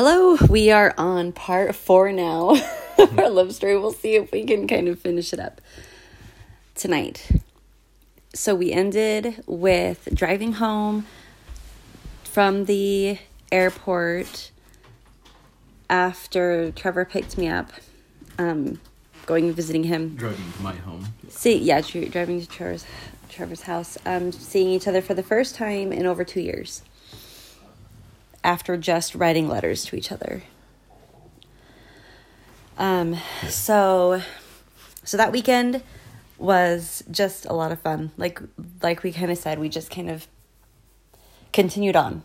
Hello, we are on part four now of our love story. We'll see if we can kind of finish it up tonight. So we ended with driving home from the airport after Trevor picked me up, um, going and visiting him. Driving to my home. See, yeah, driving to Trevor's, Trevor's house, um, seeing each other for the first time in over two years. After just writing letters to each other. Um, so, so that weekend was just a lot of fun. Like, like we kind of said, we just kind of continued on,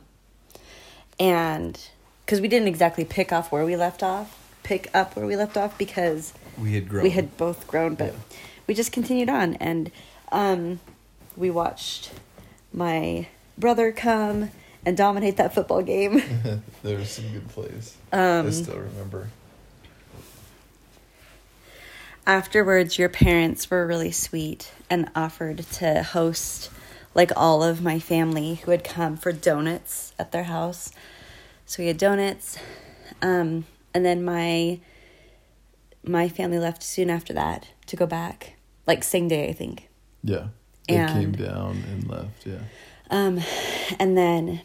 and because we didn't exactly pick off where we left off, pick up where we left off because We had grown. we had both grown, but Yeah. we just continued on, and um, we watched my brother come and dominate that football game. there was some good plays. Um, I still remember. Afterwards, your parents were really sweet and offered to host like all of my family who had come for donuts at their house. So we had donuts, um, and then my my family left soon after that to go back, like same day I think. Yeah. They came down and left, yeah. Um, and then,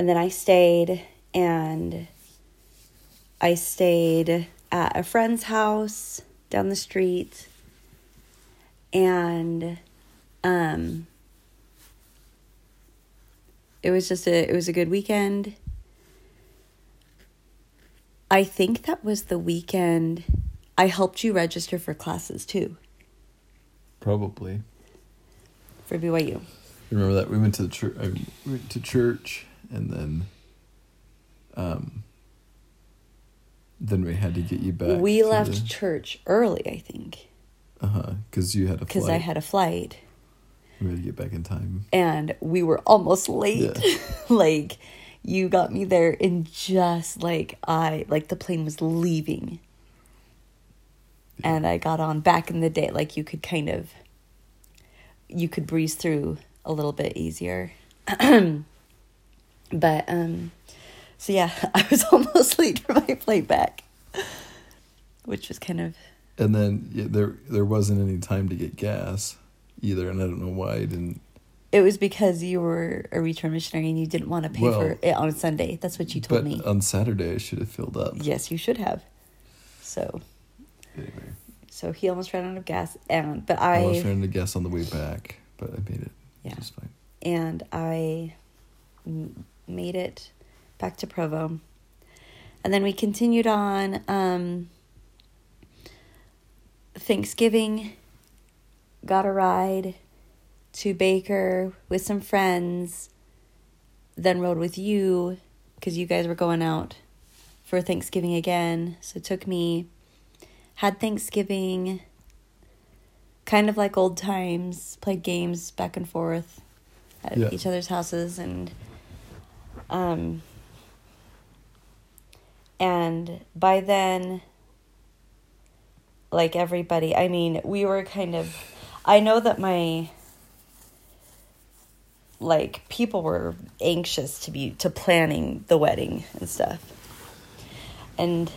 and then I stayed, and I stayed at a friend's house down the street, and um, it was just a it was a good weekend. I think that was the weekend I helped you register for classes too Probably. for BYU. Remember that we went to the church. I we went to church, and then, um, then we had to get you back. we left the- church early, I think. Uh huh. Because you had a because. I had a flight We had to get back in time. and we were almost late. Yeah. like you got me there in just like I like the plane was leaving. And I got on back in the day like you could kind of you could breeze through a little bit easier. but um so yeah, I was almost late for my flight back. Which was kind of And then yeah, there there wasn't any time to get gas either, and I don't know why I didn't. It was because you were a return missionary and you didn't want to pay Well, for it on Sunday. That's what you told But me. on Saturday I should have filled up. yes, you should have. So, Anyway, so he almost ran out of gas, and but I, I, was trying to gas on the way back, but I made it. Yeah. Fine. and I made it back to Provo, and then we continued on. Um, Thanksgiving, got a ride to Baker with some friends. Then rode with you because you guys were going out for Thanksgiving again. So it took me, had Thanksgiving, kind of like old times, played games back and forth at Yeah. each other's houses and um and by then like everybody i mean we were kind of i know that my like people were anxious to be to planning the wedding and stuff. And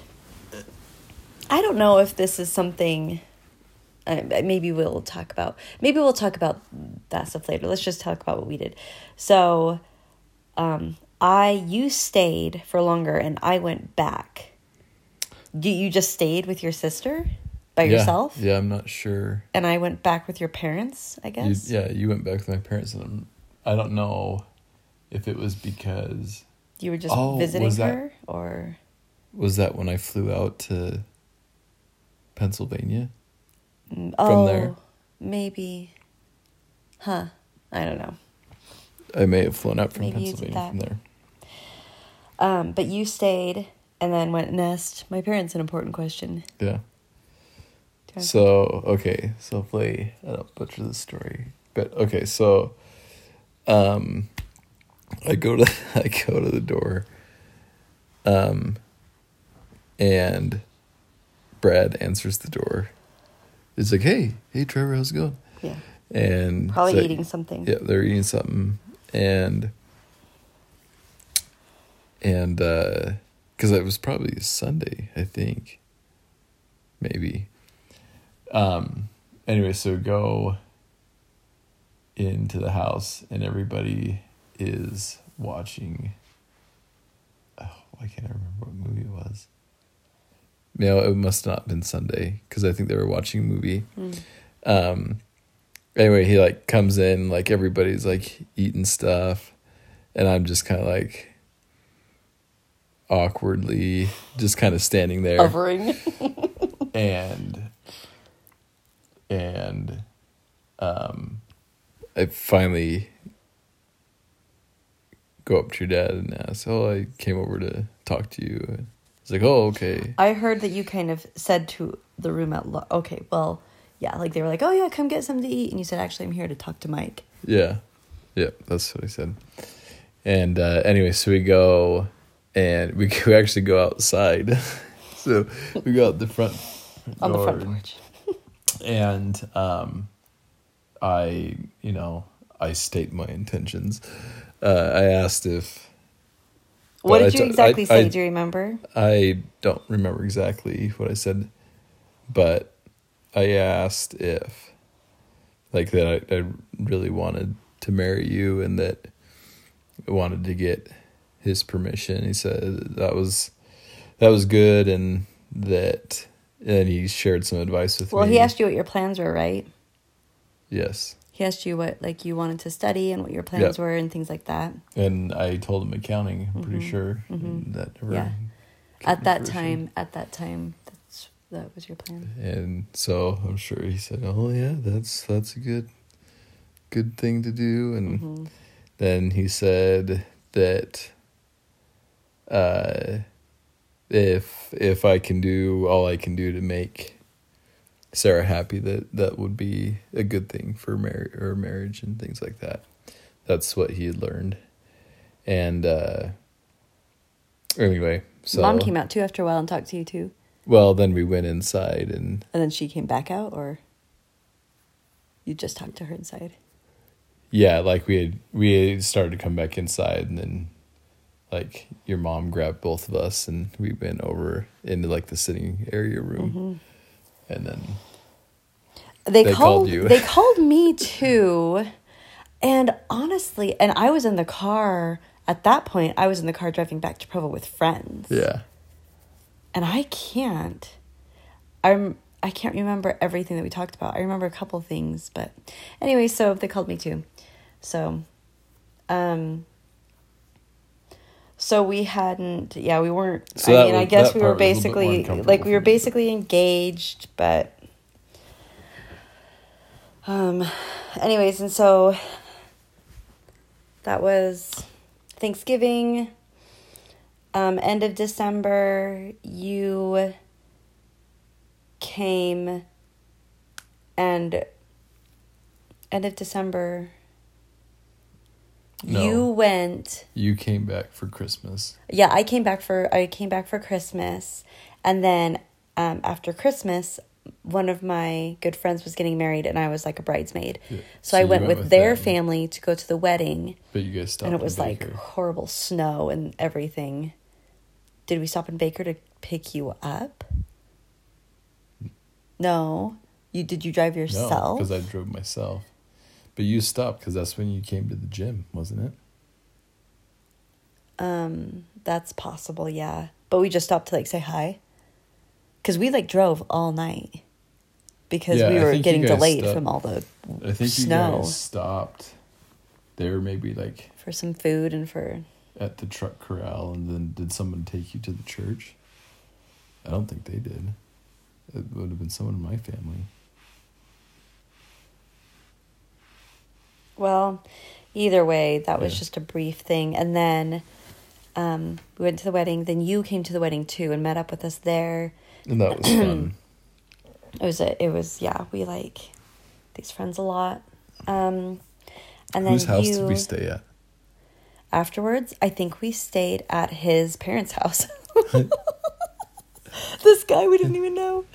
i don't know if this is something uh, maybe we'll talk about maybe we'll talk about that stuff later. Let's just talk about what we did. So um i you stayed for longer and i went back you, you just stayed with your sister by Yeah. yourself Yeah, I'm not sure. and i went back with your parents i You, guess yeah, you went back with my parents, and I'm, I don't know if it was because you were just Oh, visiting was that- her or was that when I flew out to Pennsylvania. Mm, oh there. maybe huh i don't know I may have flown out from Maybe you Pennsylvania from there. Um but you stayed and then went and asked my parents an important question Yeah. Do you wanna- So okay, so hopefully I don't butcher the story, but okay. So, um, I go to I go to the door, um, and Brad answers the door. It's like, hey, hey, Trevor, how's it going? yeah And probably so- eating something Yeah, they're eating something, and and uh, because it was probably Sunday, I think. Maybe. Um. Anyway, so go into the house, and everybody is watching. Oh, why can't I remember what movie it was? No, it must not have been Sunday because I think they were watching a movie. Mm. Um. Anyway, he like comes in, like everybody's like eating stuff, and I'm just kind of like awkwardly just kind of standing there Hovering. and and um I finally go up to your dad and ask, "Oh, I came over to talk to you." And He's like, "Oh, okay." I heard that you kind of said to the room at lo- okay, well, yeah, like they were like, "Oh yeah, come get something to eat," and you said, "Actually, I'm here to talk to Mike." Yeah, yeah, that's what I said. And uh, anyway, so we go, and we, we actually go outside. so we go out the front On the front porch. and um, I, you know, I state my intentions. Uh, I asked if What did I you exactly I- say? I- Do you remember? I don't remember exactly what I said, but I asked if, like, that I, I really wanted to marry you and that I wanted to get his permission. He said that was that was good and that, and he shared some advice with Well, me. Well, he asked you what your plans were, right? Yes, He asked you what like you wanted to study and what your plans Yep. were and things like that. and I told him accounting. I'm pretty Mhm, sure mhm. that never Yeah. At that fruition. time, at that time, that's that was your plan. And so I'm sure he said, "Oh yeah, that's that's a good good thing to do." And Mhm. then he said that uh if if I can do all I can do to make Sara happy that that would be a good thing for mar- or marriage and things like that. That's what he had learned. And uh anyway, so Mom came out too after a while and talked to you too, well then we went inside and and then she came back out, or you just talked to her inside. Yeah, like we had we had started to come back inside, and then like your mom grabbed both of us, and we went over into like the sitting area room, and then They, They called, called you. They called me too, and honestly, and I was in the car at that point. I was in the car driving back to Provo with friends. yeah, and I can't. I'm. I can't remember everything that we talked about. I remember a couple things, but anyway. So they called me too. So, um. So we hadn't. Yeah, we weren't. So I mean, I guess we were part was a little bit more basically like we were basically engaged, but. Um. Anyways, and so. That was Thanksgiving um, end of December, you came and end of December, No. you went. you came back for Christmas. Yeah, I came back for I came back for Christmas, and then um, after Christmas, one of my good friends was getting married, and I was like a bridesmaid. Yeah. So, I you went, with, their them, family to go to the wedding, but you guys stopped. and it was like Baker. horrible snow and everything. Did we stop in Baker to pick you up? No. You did you drive yourself? because I drove myself. But you stopped because that's when you came to the gym, wasn't it? um, that's possible, yeah. But we just stopped to like say hi. Cause we like drove all night. Because Yeah, we were getting delayed stopped- from all the I think you snow guys stopped. There, maybe like for some food and for at the truck corral, and then did someone take you to the church? I don't think they did. It would have been someone in my family. Well, either way, that was Yeah. just a brief thing. And then um, we went to the wedding. Then you came to the wedding too and met up with us there. And that was fun. It was a, it was yeah. We like these friends a lot. Um, and then Whose house you did we stay at? afterwards. I think we stayed at his parents' house. this guy we didn't even know.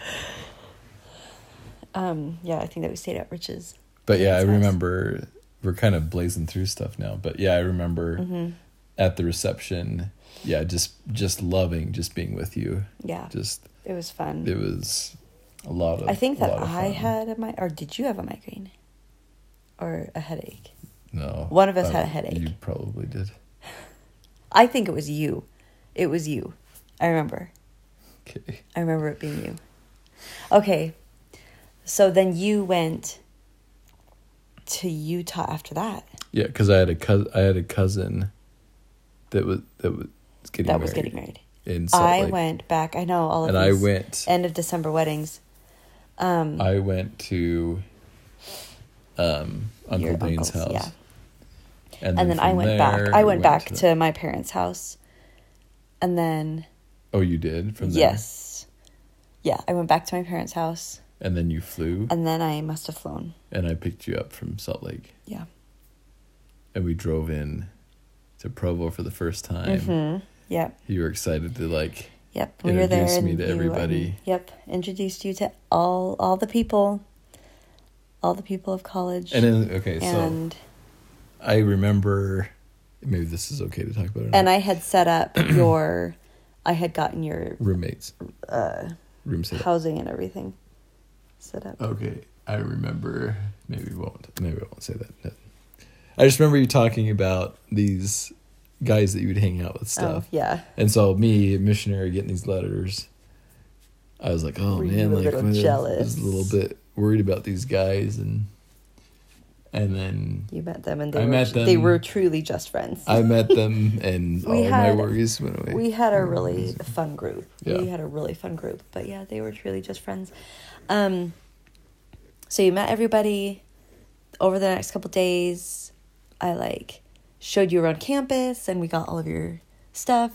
Um, yeah, I think that we stayed at Rich's. But yeah, I house. We're kind of blazing through stuff now. But yeah, I remember Mhm. at the reception, yeah, just just loving just being with you. Yeah. Just It was fun. it was a lot of. I think that I had a mi- or did you have a migraine? Or a headache? no. one of us uh, had a headache. You probably did. I think it was you. It was you. I remember. Okay. I remember it being you. Okay. So then you went to Utah after that. Yeah, because I had a cousin. I had a cousin that was that was getting that married was getting married. in Salt I Lake. went back. I know all of and I went. end of December weddings. Um, I went to um, Uncle Dane's house. yeah. And, and then I went back. I we went back to, to my parents' house, and then Oh, you did from there. yes, yeah, I went back to my parents' house, And then you flew, and then I must have flown. and I picked you up from Salt Lake, Yeah. and we drove in to Provo for the first time. Mm-hmm. Yep. You were excited to like. Yep. We were there. Introduced me to everybody. yep. Introduced you to all all the people, all the people of college. And then okay, so and I remember. Maybe this is okay to talk about. It and not. I had set up your, I had gotten your roommates, uh, room housing and everything set up. Okay, I remember. Maybe won't. Maybe I won't say that. No. I just remember you talking about these guys that you would hang out with oh, stuff. Oh, yeah. And so me, a missionary, getting these letters, I was like, oh Were man, like little I was- a little bit worried about these guys, and and then You met them and they I were met they were truly just friends. I met them, and all my worries went away. we had a really fun group. Yeah. We had a really fun group. But yeah, they were truly just friends. Um so you met everybody over the next couple days. I like showed you around campus and we got all of your stuff.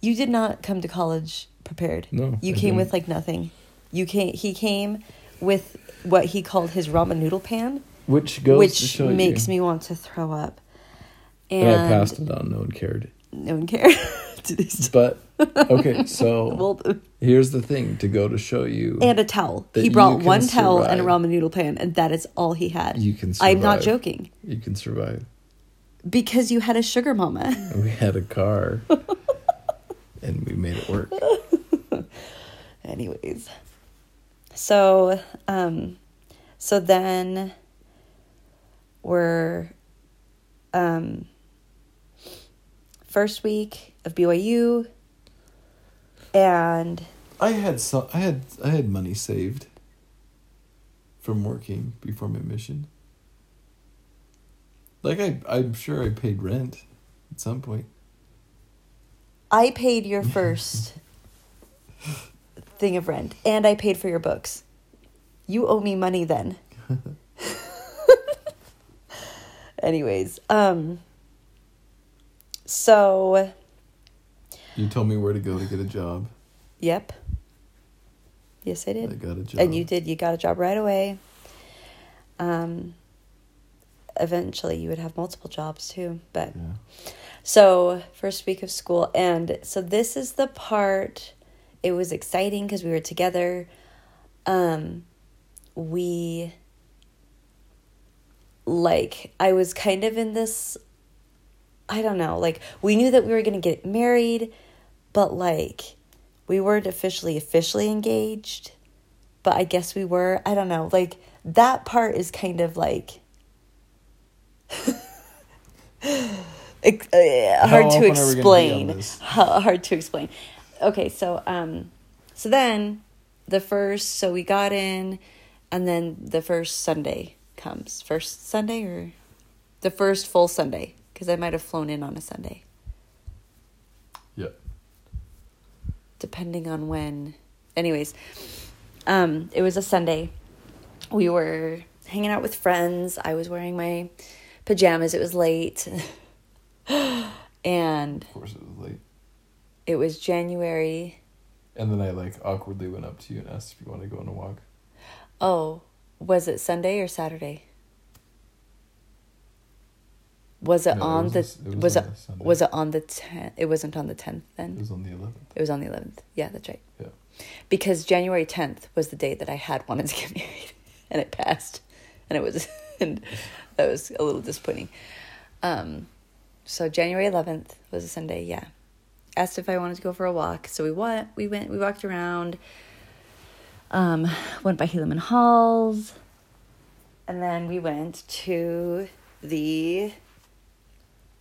You did not come to college prepared. No, You I came with didn't. like nothing. You came he came with what he called his ramen noodle pan, which goes which makes you. me want to throw up. And I passed it on. No one cared. no one cared. They still- But okay, so well, here's the thing: to go to show you, and a towel. He brought one towel and a ramen noodle pan, and that is all he had. you can. I'm not joking You can survive. because you had a sugar mama. And we had a car, and we made it work. Anyways, so um, so then we're um first week of BYU, and I had so I had I had money saved from working before my mission. Like I I'm sure I paid rent at some point. I paid your first thing of rent, and I paid for your books. You owe me money then. Anyways, um, so You told me where to go to get a job. yep, yes, I did. I got a job. and you did. You got a job right away. Um, eventually, you would have multiple jobs too, but Yeah. So, first week of school. And so, this is the part, it was exciting because we were together. Um, we, like, I was kind of in this, I don't know, like, we knew that we were going to get married, but like, we weren't officially, officially engaged. But I guess we were. I don't know. Like, that part is kind of like, ex- uh, hard to are we gonna be on explain. this? Hard to explain. Okay, so um, so then the first, so we got in, and then the first Sunday comes. First Sunday or the first full Sunday because I might have flown in on a Sunday, Yeah. Depending on when. Anyways, um, it was a Sunday. We were hanging out with friends. I was wearing my pajamas. It was late. and Of course it was late. it was January. And then I like awkwardly went up to you and asked if you want to go on a walk. Oh, was it Sunday or Saturday? Was it No, it on was the a it was was on it Sunday. was it on the 10th? It wasn't on the 10th then. It was on the eleventh. It was on the 11th. Yeah, that's right. Yeah. Because January 10th was the day that I had wanted to get married and it passed and it was and that was a little disappointing. Um so January 11th was a Sunday, yeah. Asked if I wanted to go for a walk. So we went, we went, we walked around, um, went by Helaman Halls, and then we went to the,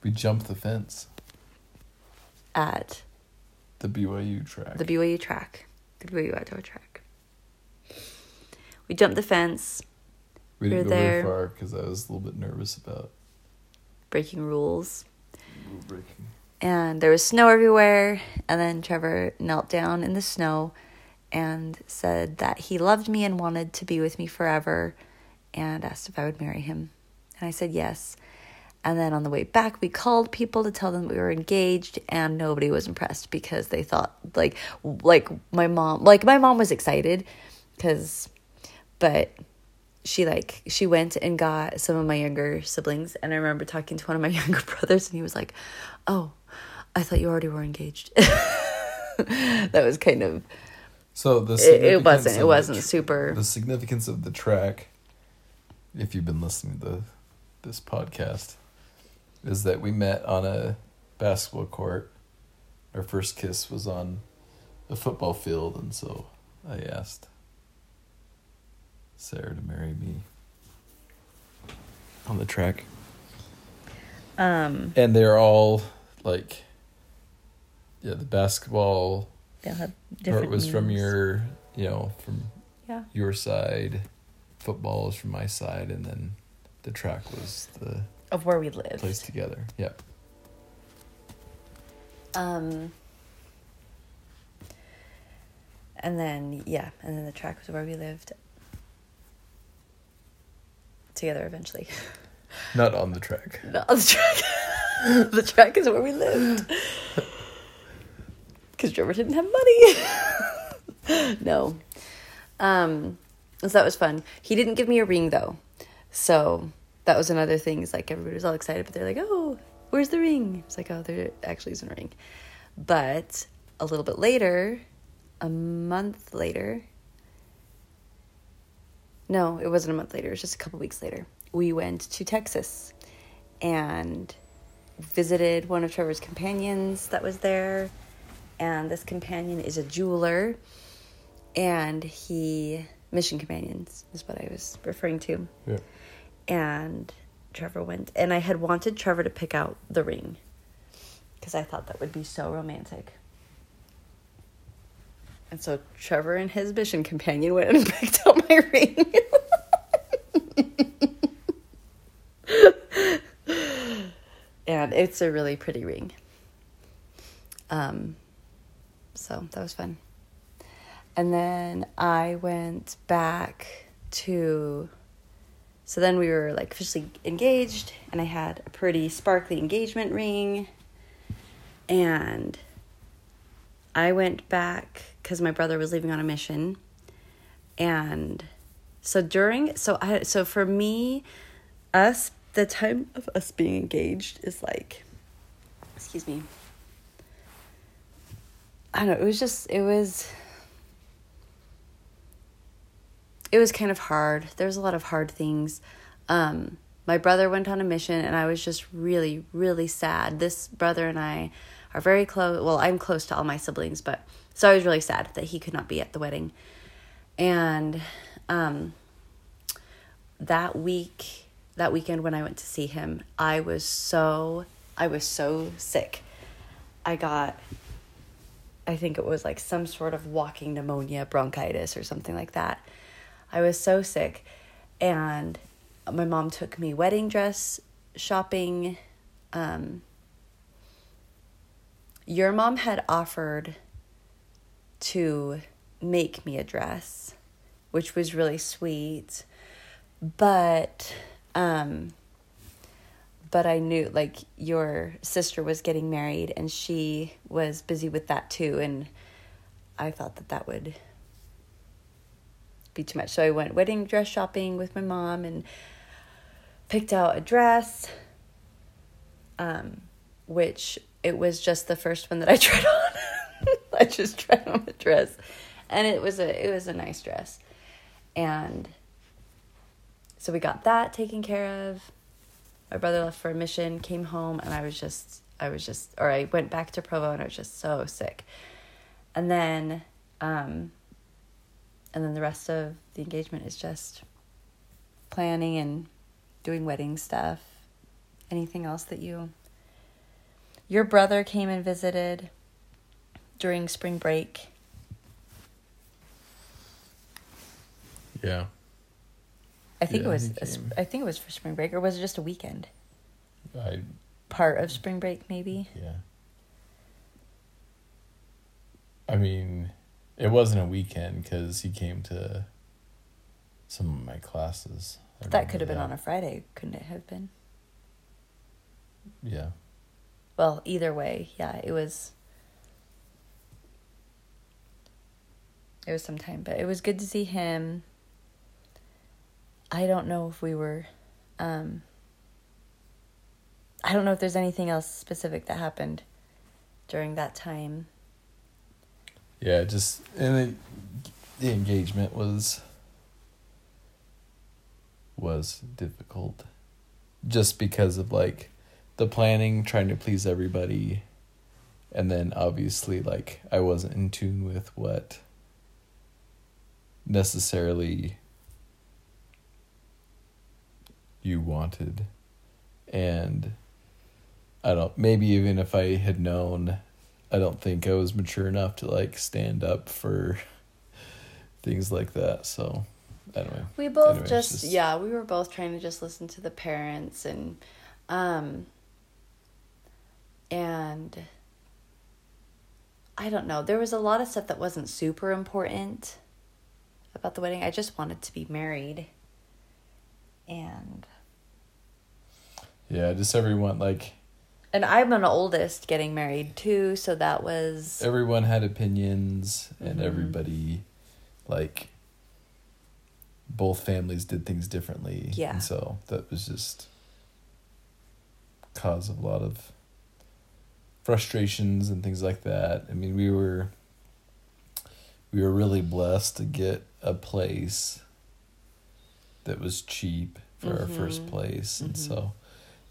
We jumped the fence. at The BYU track. the BYU track, the BYU outdoor track. We jumped the fence, we didn't we go were very far because I was a little bit nervous about breaking rules. rule breaking. and there was snow everywhere. And then Trevor knelt down in the snow and said that he loved me and wanted to be with me forever and asked if I would marry him. And I said yes. And then on the way back, we called people to tell them we were engaged, and nobody was impressed because they thought like like my mom like my mom was excited because, but she like she went and got some of my younger siblings and i remember talking to one of my younger brothers and he was like oh i thought you already were engaged. That was kind of So the it, it wasn't it wasn't super the significance of the track, if you've been listening to this podcast, is that we met on a basketball court. Our first kiss was on a football field, and so I asked Sara to marry me on the track. um And they're all like, yeah, the basketball part was from your, you know, from yeah your side, football is from my side, and then the track was the of where we lived place together. Yep. um and then yeah and then the track was where we lived together eventually Not on the track. Not on the track. the track is where we lived. Because Trevor didn't have money. no. Um, so that was fun. He didn't give me a ring though. So that was another thing. Is like everybody was all excited, but they're like, "Oh, where's the ring?" It's like, "Oh, there actually isn't a ring." But a little bit later, a month later. No, it wasn't a month later. It was just a couple weeks later. We went to Texas and visited one of Trevor's companions that was there. And this companion is a jeweler. And he, Mission Companions is what I was referring to. Yeah. And Trevor went. And I had wanted Trevor to pick out the ring because I thought that would be so romantic. And so Trevor and his mission companion went and picked out my ring. and it's a really pretty ring. Um, so that was fun. And then I went back to. So then we were like officially engaged, and I had a pretty sparkly engagement ring. And I went back because my brother was leaving on a mission. And so during, so I, so for me, us, the time of us being engaged is like, excuse me. I don't know, it was just, it was, it was kind of hard. There was a lot of hard things. Um, my brother went on a mission and I was just really, really sad. This brother and I are very close. Well, I'm close to all my siblings, but so I was really sad that he could not be at the wedding. And um, that week, that weekend when I went to see him, I was so, I was so sick. I got, I think it was like some sort of walking pneumonia, bronchitis, or something like that. I was so sick. And my mom took me wedding dress shopping. Um, your mom had offered to make me a dress, which was really sweet. But um but I knew like your sister was getting married and she was busy with that too and I thought that that would be too much. So I went wedding dress shopping with my mom and picked out a dress um which it was just the first one that I tried on. I just tried on the dress, and it was a it was a nice dress, and so we got that taken care of, my brother left for a mission, came home, and I was just, I was just, or I went back to Provo, and I was just so sick. And then, um, and then the rest of the engagement is just planning and doing wedding stuff. Anything else that you? Your brother came and visited during spring break. Yeah. I think Yeah, it was. a. I think it was for spring break, or was it just a weekend? I Part of spring break, maybe. yeah. I mean, it wasn't a weekend because he came to some of my classes. I That could have been on a Friday, couldn't it have been? Yeah. Well, either way, yeah, it was. It was some time, but it was good to see him. I don't know if we were. Um, I don't know if there's anything else specific that happened during that time. Yeah, just and it, the engagement was was difficult. Just because of like the planning trying to please everybody. And then obviously like I wasn't in tune with what necessarily you wanted. And I don't maybe even if I had known I don't think I was mature enough to like stand up for things like that. So anyway. We both Anyways, just, just- yeah, we were both trying to just listen to the parents and um and I don't know. There was a lot of stuff that wasn't super important about the wedding. I just wanted to be married. And Yeah, just everyone like and I'm an oldest getting married too, so that was everyone had opinions and Mhm. everybody like both families did things differently. Yeah. And so that was just cause of a lot of frustrations and things like that. I mean, we were we were really blessed to get a place that was cheap for our first Mhm. place. And Mhm. so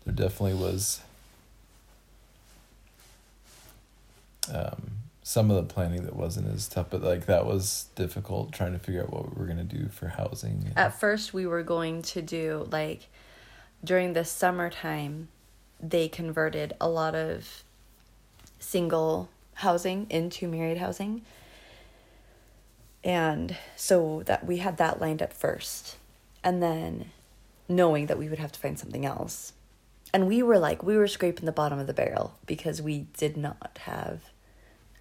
there definitely was um, some of the planning that wasn't as tough, but like that was difficult trying to figure out what we were gonna do for housing. at first we were going to do like during the summertime they converted a lot of single housing into married housing and so that we had that lined up first and then knowing that we would have to find something else and we were like we were scraping the bottom of the barrel because we did not have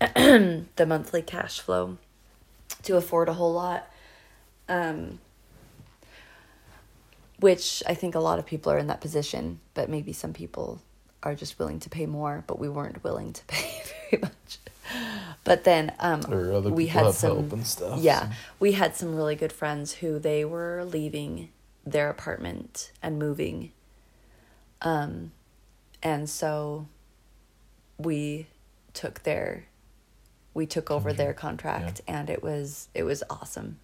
the monthly cash flow to afford a whole lot um which I think a lot of people are in that position, but maybe some people are just willing to pay more, but we weren't willing to pay very much. But then um, we had some, stuff. yeah, so. we had some really good friends who they were leaving their apartment and moving. Um, and so we took their, we took over their contract, and it was it was awesome.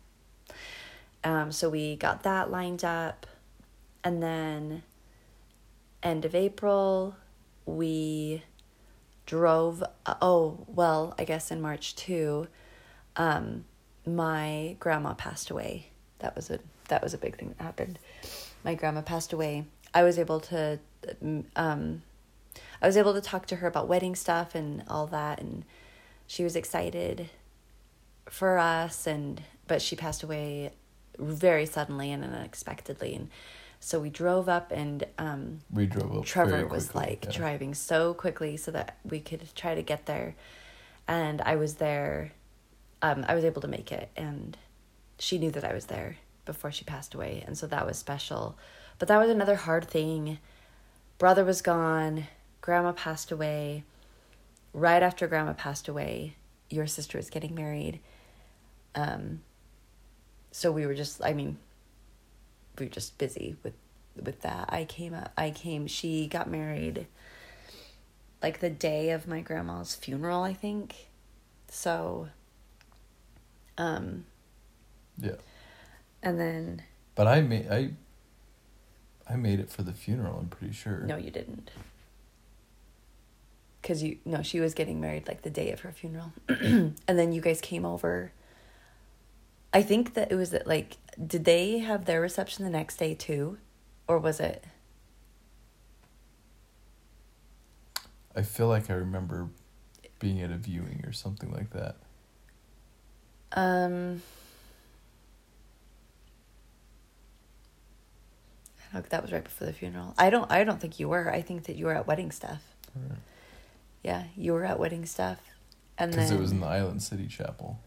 Um, so we got that lined up, and then end of April, we drove. Uh, oh well, I guess in March too. Um, my grandma passed away. That was a that was a big thing that happened. My grandma passed away. I was able to, um, I was able to talk to her about wedding stuff and all that, and she was excited for us. And but she passed away very suddenly and unexpectedly, and so we drove up and um, We drove up. Trevor was quickly, like yeah. driving so quickly so that we could try to get there. And I was there. Um, I was able to make it, and she knew that I was there before she passed away, and so that was special. But that was another hard thing. Brother was gone. Grandma passed away. Right after Grandma passed away, your sister was getting married. Um, so we were just. I mean, we were just busy with with that. I came up I came she got married like the day of my grandma's funeral, I think. So um Yeah, and then but I made I. I made it for the funeral. I'm pretty sure. No, you didn't. Cause you no, she was getting married like the day of her funeral, and then you guys came over. I think that it was that like, did they have their reception the next day too, or was it? I feel like I remember being at a viewing or something like that. Um. Don't- that was right before the funeral. I don't. I don't think you were. I think that you were at wedding stuff. Yeah, you were at wedding stuff, and Because then it was in the Island City Chapel,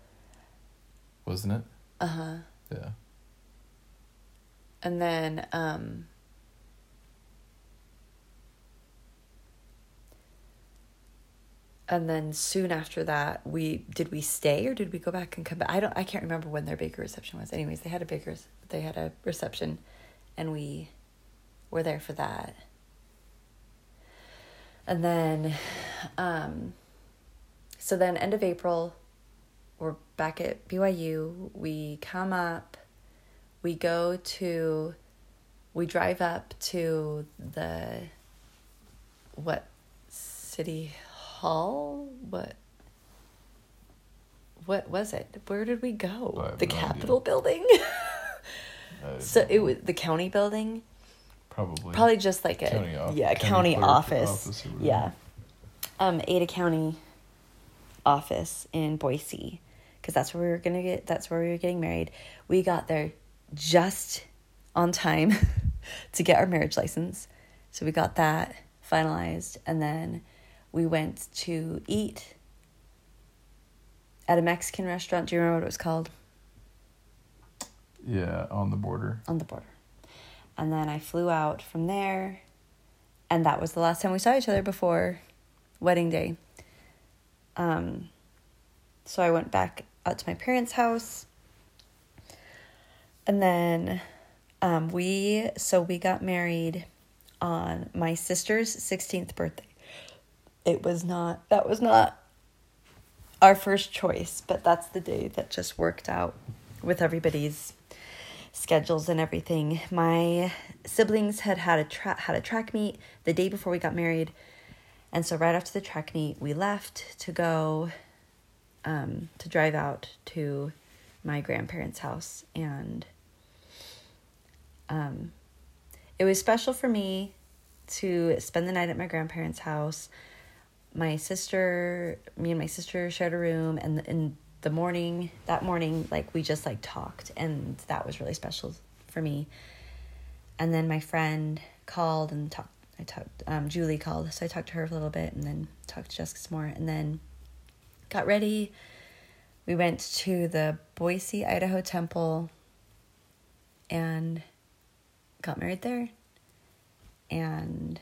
wasn't it? uh huh. Yeah. And then um and then soon after that we did we stay or did we go back and come back? I don't I can't remember when their baker reception was. Anyways, they had a baker's they had a reception and we were there for that. And then um so then end of April we're back at BYU. We come up we go to we drive up to the what city hall what what was it where did we go the no capitol idea. building so it was the county building? Probably. Probably just like a County off- yeah county county, office, office yeah. Um ada county office in boise because that's where we were gonna get that's where we were getting married. We got there just on time to get our marriage license. So we got that finalized and then we went to eat at a mexican restaurant. Do you remember what it was called yeah on the border. on the border. And then I flew out from there, and that was the last time we saw each other before wedding day. Um, so I went back out to my parents' house, and then um, we so we got married on my sister's sixteenth birthday. It was not that was not our first choice, but that's the day that just worked out with everybody's schedules and everything. My siblings had had a tra- had a track meet the day before we got married, and so right after the track meet, we left to go um, to drive out to my grandparents' house, and um, it was special for me to spend the night at my grandparents' house. My sister, me and my sister shared a room, and in the morning, that morning, like we just like talked, and that was really special for me. And then my friend called and talked. I talked. Um, Julie called, so I talked to her for a little bit, and then talked to Jessica some more, and then got ready. We went to the Boise, Idaho temple, and got married there. And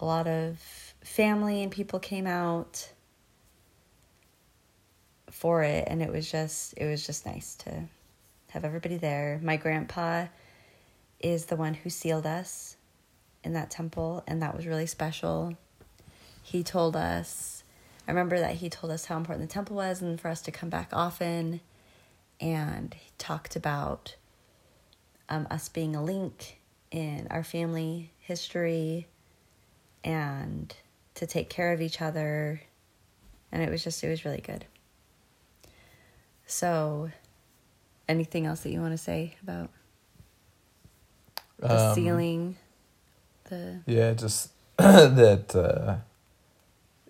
a lot of family and people came out for it and it was just it was just nice to have everybody there. My grandpa is the one who sealed us in that temple and that was really special. He told us I remember that he told us how important the temple was and for us to come back often and he talked about um, us being a link in our family history and to take care of each other and it was just it was really good so anything else that you want to say about the Um, sealing the Yeah, just that uh,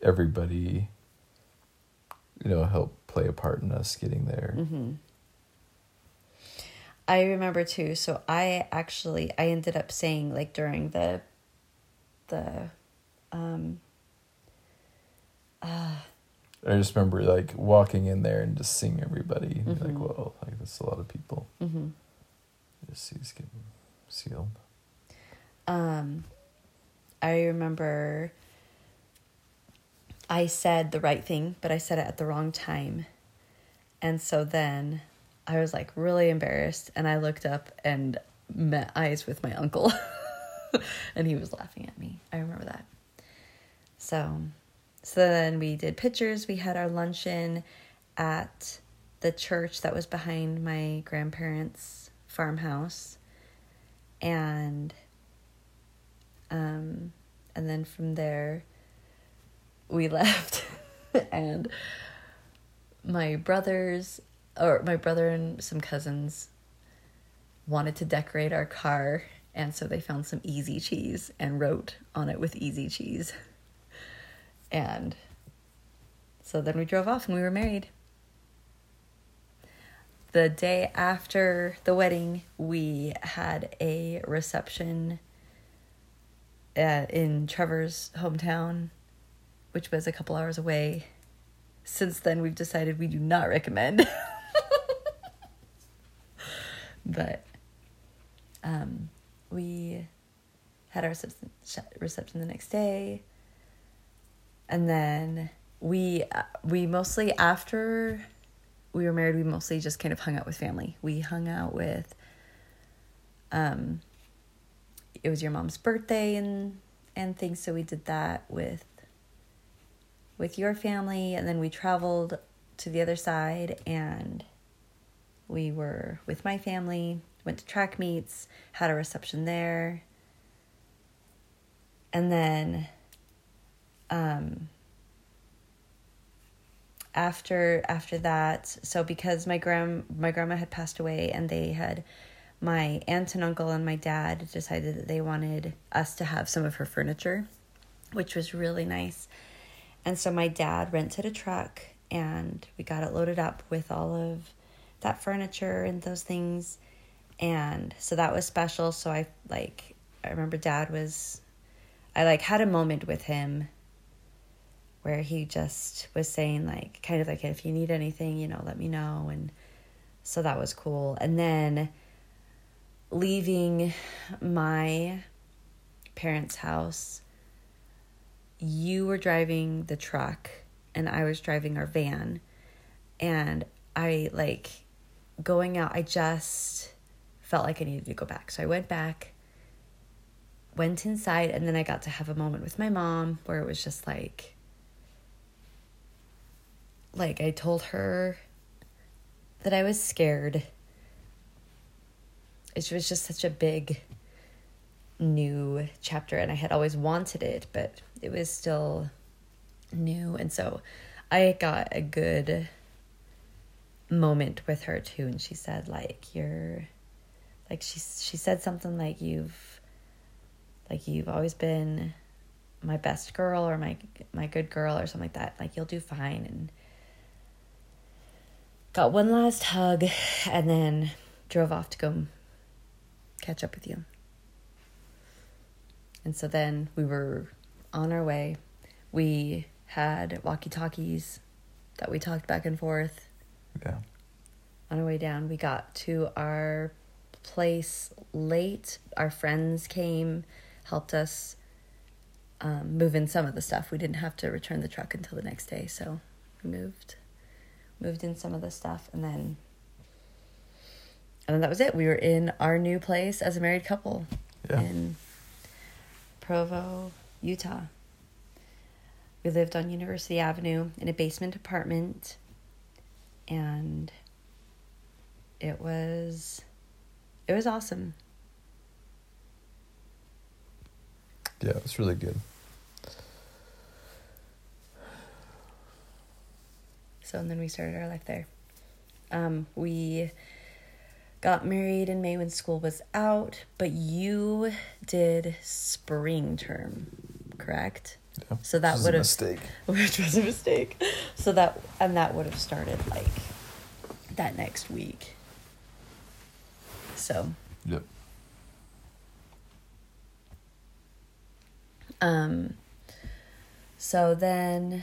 everybody, you know, helped play a part in us getting there. hmm I remember too. So I actually I ended up saying like during the the um uh I just remember like walking in there and just seeing everybody. be Like, whoa, like that's a lot of people. mhm. Just see getting sealed. um I remember I said the right thing, but I said it at the wrong time. And so then I was like really embarrassed and I looked up and met eyes with my uncle. and he was laughing at me. I remember that. So so then we did pictures. We had our luncheon at the church that was behind my grandparents' farmhouse. and um and then from there we left and my brothers or my brother and some cousins wanted to decorate our car and so they found some easy cheese and wrote on it with easy cheese and so then we drove off and we were married. The day after the wedding we had a reception uh, in trevor's hometown which was a couple hours away. Since then we've decided we do not recommend. But um, we had our reception, reception the next day and then we uh, we mostly after we were married we mostly just kind of hung out with family. We hung out with um it was your mom's birthday and and things. So we did that with with your family. And then we traveled to the other side and we were with my family went to track meets had a reception there. And then um after after that so because my grand my grandma had passed away and they had my aunt and uncle and my dad decided that they wanted us to have some of her furniture which was really nice and so my dad rented a truck and we got it loaded up with all of that furniture and those things. And so that was special. So I like, I remember dad was, I like had a moment with him where he just was saying, like, kind of like, if you need anything, you know, let me know. And so that was cool. And then leaving my parents' house you were driving the truck and I was driving our van. And I like going out, I just felt like I needed to go back. So I went back, went inside, and then I got to have a moment with my mom where it was just like, like I told her that I was scared. It was just such a big new chapter and I had always wanted it, but it was still new. And so I got a good moment with her too and she said like you're like she she said something like you've like you've always been my best girl or my my good girl or something like that like you'll do fine and got one last hug and then drove off to go catch up with you and so then we were on our way. We had walkie talkies that we talked back and forth. Yeah. On our way down, we got to our place late. Our friends came, helped us um, move in some of the stuff. We didn't have to return the truck until the next day, so we moved moved in some of the stuff and then and then that was it. We were in our new place as a married couple. Yeah. In Provo, Utah. We lived on University Avenue in a basement apartment, and it was it was awesome. Yeah, it was really good. So and then we started our life there. Um, we got married in May when school was out, but you did spring term, correct? Yeah. So that Which is a would have mistake. which was a mistake. So that and that would have started like that next week. So Yep. um so then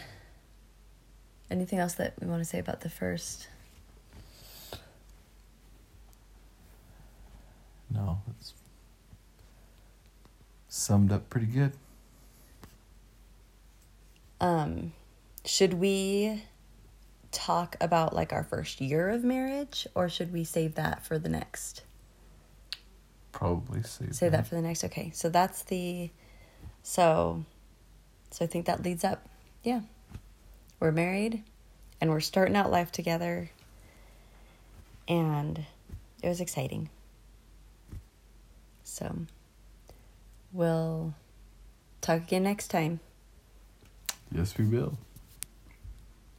anything else that we want to say about the first No, it's summed up pretty good. um should we talk about like our first year of marriage or should we save that for the next Probably save, Say that for the next. Okay, so that's the. So, so I think that leads up. Yeah, we're married, and we're starting out life together. And it was exciting. So we'll talk again next time. Yes, we will.